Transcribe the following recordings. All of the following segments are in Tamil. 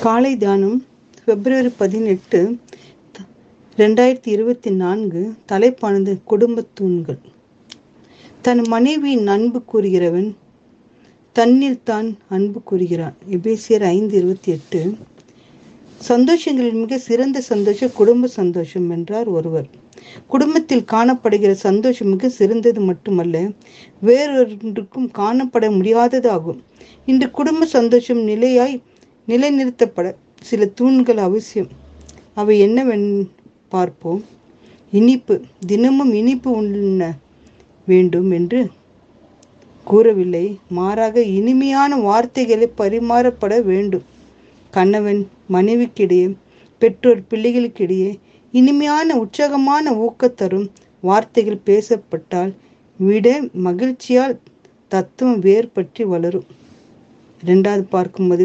காலை தியானம் பிப்ரவரி பதினெட்டு ரெண்டாயிரத்தி இருபத்தி நான்கு தலைப்பானது குடும்பத் தூண்கள். தன் மனைவியின் அன்பு கூறுகிறவன் தன்னில் தான் அன்பு கூறுகிறான். எபேசியர் ஐந்து இருபத்தி எட்டு. சந்தோஷங்களில் மிக சிறந்த சந்தோஷம் குடும்ப சந்தோஷம் என்றார் ஒருவர். குடும்பத்தில் காணப்படுகிற சந்தோஷம் மிக சிறந்தது மட்டுமல்ல வேறொன்றுக்கும் காணப்பட முடியாததாகும். இன்று குடும்ப சந்தோஷம் நிலையாய் நிலைநிறுத்தப்பட சில தூண்கள் அவசியம். அவை என்னவென் பார்ப்போம். இனிப்பு தினமும் இனிப்பு உண்ண வேண்டும் என்று கூறவில்லை. மாறாக இனிமையான வார்த்தைகளை பரிமாறப்பட வேண்டும். கணவன் மனைவிக்கிடையே பெற்றோர் பிள்ளைகளுக்கிடையே இனிமையான உற்சாகமான ஊக்கத்தரும் வார்த்தைகள் பேசப்பட்டால் விட மகிழ்ச்சியால் தத்துவம் வேறுபற்றி வளரும். இரண்டாவது பார்க்கும்போது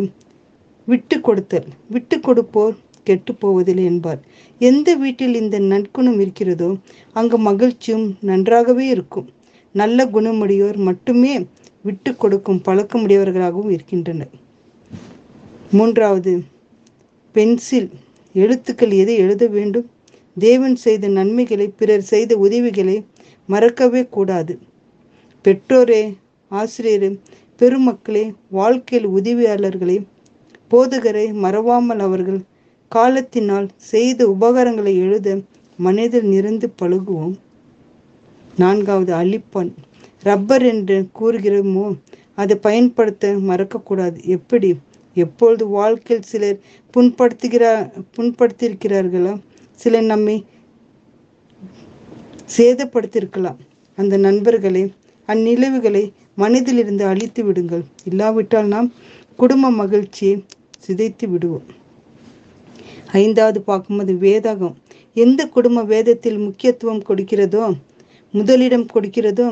விட்டு கொடுத்தல் விட்டு கொடுப்போர் கெட்டு போவதில்லை என்பார். எந்த வீட்டில் இந்த நற்குணம் இருக்கிறதோ அங்கு மகிழ்ச்சியும் நன்றாகவே இருக்கும். நல்ல குணமுடையோர் மட்டுமே விட்டு கொடுக்கும் பழக்கமுடையவர்களாகவும் இருக்கின்றனர். மூன்றாவது பென்சில் எழுத்துக்கள் எதை எழுத வேண்டும்? தேவன் செய்த நன்மைகளை பிறர் செய்த உதவிகளை மறக்கவே கூடாது. பெற்றோரே ஆசிரியரே பெருமக்களே வாழ்க்கையில் உதவியாளர்களே போதகரை மறவாமல் அவர்கள் காலத்தினால் செய்த உபகாரங்களை எழுத மனதில் நிறைந்து பழகுவோம். நான்காவது அழிப்பான். ரப்பர் என்று கூறுகிறோமோ அதை பயன்படுத்த மறக்கக்கூடாது. எப்படி? எப்பொழுது வாழ்க்கையில் சிலர் புண்படுத்துகிறார் புண்படுத்தியிருக்கிறார்களா? சிலர் நம்மை சேதப்படுத்தியிருக்கலாம். அந்த நண்பர்களை அந்நிலவுகளை மனதில் இருந்து அழித்து விடுங்கள். இல்லாவிட்டால் நாம் குடும்ப மகிழ்ச்சியை சிதைத்து விடுவோம். ஐந்தாவது பார்க்கும்போது வேதகம். எந்த குடும்ப வேதத்தில் முக்கியத்துவம் கொடுக்கிறதோ முதலிடம் கொடுக்கிறதோ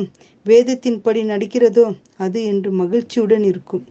வேதத்தின்படி நடிக்கிறதோ அது என்று மகிழ்ச்சியுடன் இருக்கும்.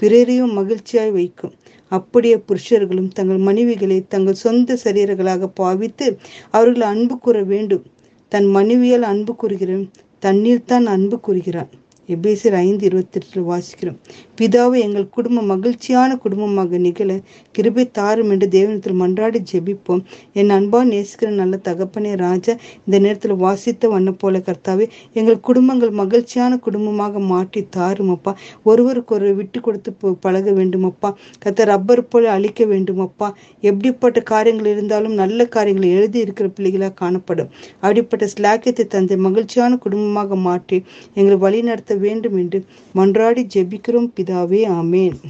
பிறரையும் மகிழ்ச்சியாய் வைக்கும். அப்படியே புருஷர்களும் தங்கள் மனைவிகளை தங்கள் சொந்த சரீரங்களாக பாவித்து அவர்கள் அன்பு கூற வேண்டும். தன் மனைவியால் அன்பு கூறுகிறேன் தண்ணீர் தான் அன்பு கூறுகிறான். எபேசர் ஐந்து இருபத்தி எட்டில் வாசிக்கிறோம். பிதாவை எங்கள் குடும்பம் மகிழ்ச்சியான குடும்பமாக நிகழ கிருபை தாரும் என்று தேவனத்தில் மன்றாடி ஜெபிப்போம். என் அன்பா நேசிக்கிற நல்ல தகப்பனே ராஜா இந்த நேரத்தில் வாசித்த வண்ண போல கர்த்தாவே எங்கள் குடும்பங்கள் மகிழ்ச்சியான குடும்பமாக மாற்றி தாரும் அப்பா. ஒருவருக்கு ஒரு விட்டு கொடுத்து பழக வேண்டுமப்பா கத்த ரப்பர் போல அழிக்க வேண்டுமப்பா எப்படிப்பட்ட காரியங்கள் இருந்தாலும் நல்ல காரியங்களை எழுதி இருக்கிற பிள்ளைகளாக காணப்படும். அப்படிப்பட்ட ஸ்லாக்கியத்தை தந்தை மகிழ்ச்சியான குடும்பமாக மாற்றி எங்களை வழி நடத்த வேண்டும் என்று மன்றாடி ஜெபிக்கிறோம் பிதாவே ஆமேன்.